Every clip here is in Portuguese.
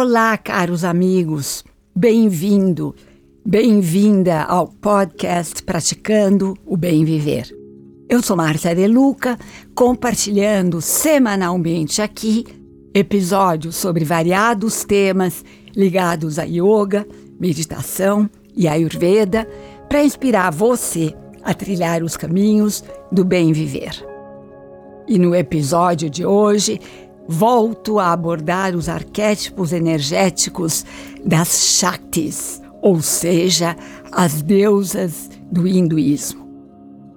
Olá, caros amigos. Bem-vindo, bem-vinda ao podcast Praticando o Bem Viver. Eu sou Márcia De Luca, compartilhando semanalmente aqui episódios sobre variados temas ligados a yoga, meditação e ayurveda para inspirar você a trilhar os caminhos do bem viver. E no episódio de hoje, volto a abordar os arquétipos energéticos das Shaktis, ou seja, as deusas do hinduísmo.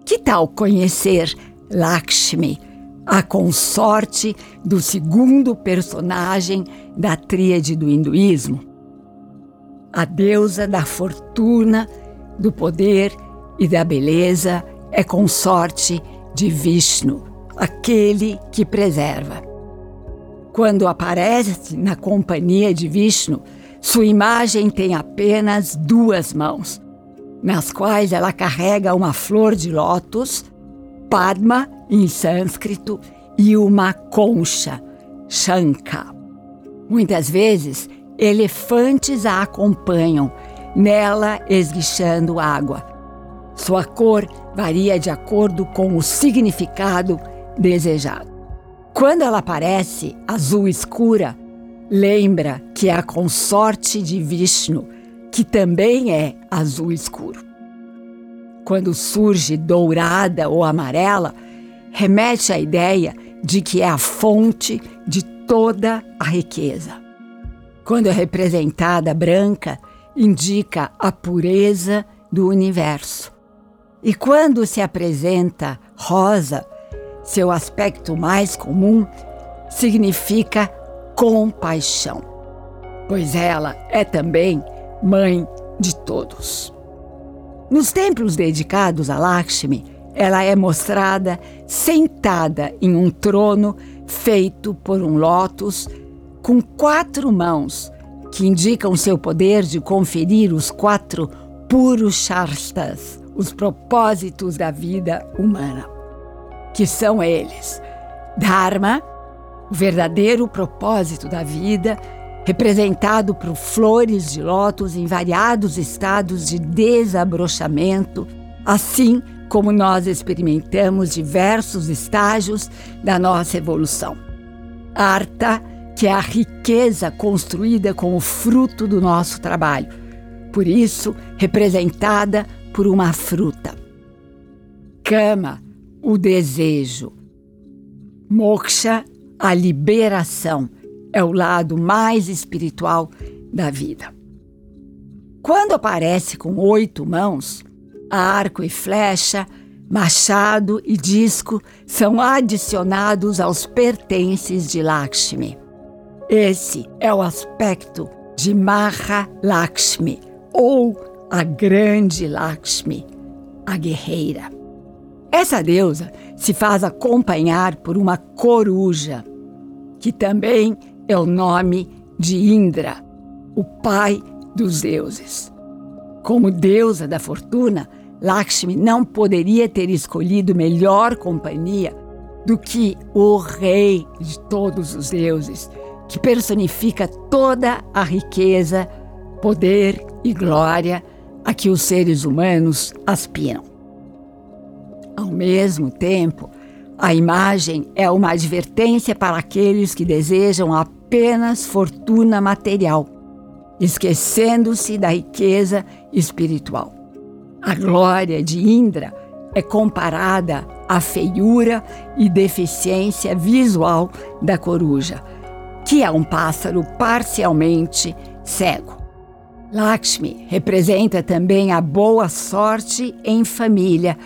Que tal conhecer Lakshmi, a consorte do segundo personagem da tríade do hinduísmo? A deusa da fortuna, do poder e da beleza é consorte de Vishnu, aquele que preserva. Quando aparece na companhia de Vishnu, sua imagem tem apenas duas mãos, nas quais ela carrega uma flor de lótus, Padma em sânscrito, e uma concha, Shankha. Muitas vezes, elefantes a acompanham, nela esguichando água. Sua cor varia de acordo com o significado desejado. Quando ela aparece azul escura, lembra que é a consorte de Vishnu, que também é azul escuro. Quando surge dourada ou amarela, remete à ideia de que é a fonte de toda a riqueza. Quando é representada branca, indica a pureza do universo. E quando se apresenta rosa, seu aspecto mais comum significa compaixão, pois ela é também mãe de todos. Nos templos dedicados a Lakshmi, ela é mostrada sentada em um trono feito por um lótus com quatro mãos, que indicam seu poder de conferir os quatro Purushastas, os propósitos da vida humana que são eles: Dharma, o verdadeiro propósito da vida, representado por flores de lótus em variados estados de desabrochamento, assim como nós experimentamos diversos estágios da nossa evolução. Arta, que é a riqueza construída com o fruto do nosso trabalho, por isso representada por uma fruta. Kama, o desejo. Moksha, a liberação, é o lado mais espiritual da vida. Quando aparece com oito mãos, arco e flecha, machado e disco são adicionados aos pertences de Lakshmi. Esse é o aspecto de Mahalakshmi, ou a grande Lakshmi, a guerreira. Essa deusa se faz acompanhar por uma coruja, que também é o nome de Indra, o pai dos deuses. Como deusa da fortuna, Lakshmi não poderia ter escolhido melhor companhia do que o rei de todos os deuses, que personifica toda a riqueza, poder e glória a que os seres humanos aspiram. Ao mesmo tempo, a imagem é uma advertência para aqueles que desejam apenas fortuna material, esquecendo-se da riqueza espiritual. A glória de Indra é comparada à feiura e deficiência visual da coruja, que é um pássaro parcialmente cego. Lakshmi representa também a boa sorte em família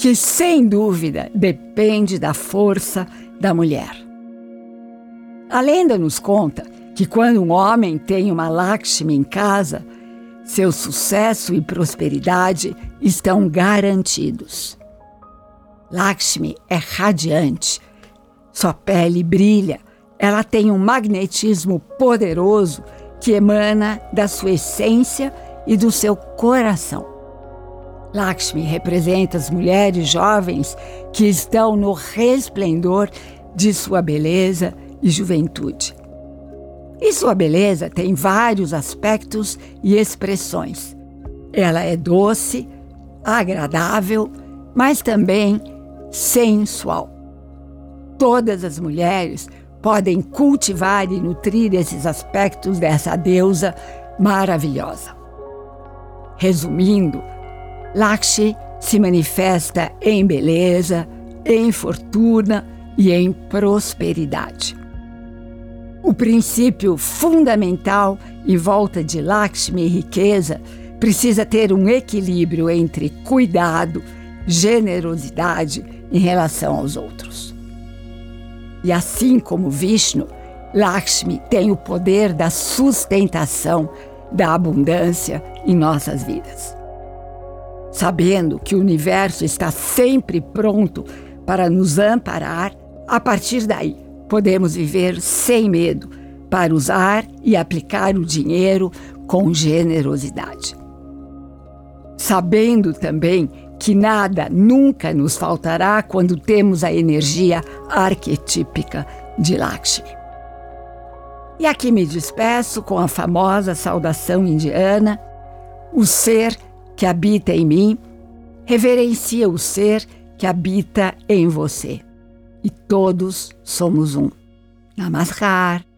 que sem dúvida depende da força da mulher. A lenda nos conta que quando um homem tem uma Lakshmi em casa, seu sucesso e prosperidade estão garantidos. Lakshmi é radiante, sua pele brilha, ela tem um magnetismo poderoso que emana da sua essência e do seu coração. Lakshmi representa as mulheres jovens que estão no resplendor de sua beleza e juventude. E sua beleza tem vários aspectos e expressões. Ela é doce, agradável, mas também sensual. Todas as mulheres podem cultivar e nutrir esses aspectos dessa deusa maravilhosa. Resumindo, Lakshmi se manifesta em beleza, em fortuna e em prosperidade. O princípio fundamental em volta de Lakshmi e riqueza precisa ter um equilíbrio entre cuidado, generosidade em relação aos outros. E assim como Vishnu, Lakshmi tem o poder da sustentação, da abundância em nossas vidas. Sabendo que o universo está sempre pronto para nos amparar, a partir daí podemos viver sem medo para usar e aplicar o dinheiro com generosidade sabendo também que nada nunca nos faltará quando temos a energia arquetípica de Lakshmi. E aqui me despeço com a famosa saudação indiana: o ser que habita em mim reverencia o ser que habita em você. E todos somos um. Namaskar.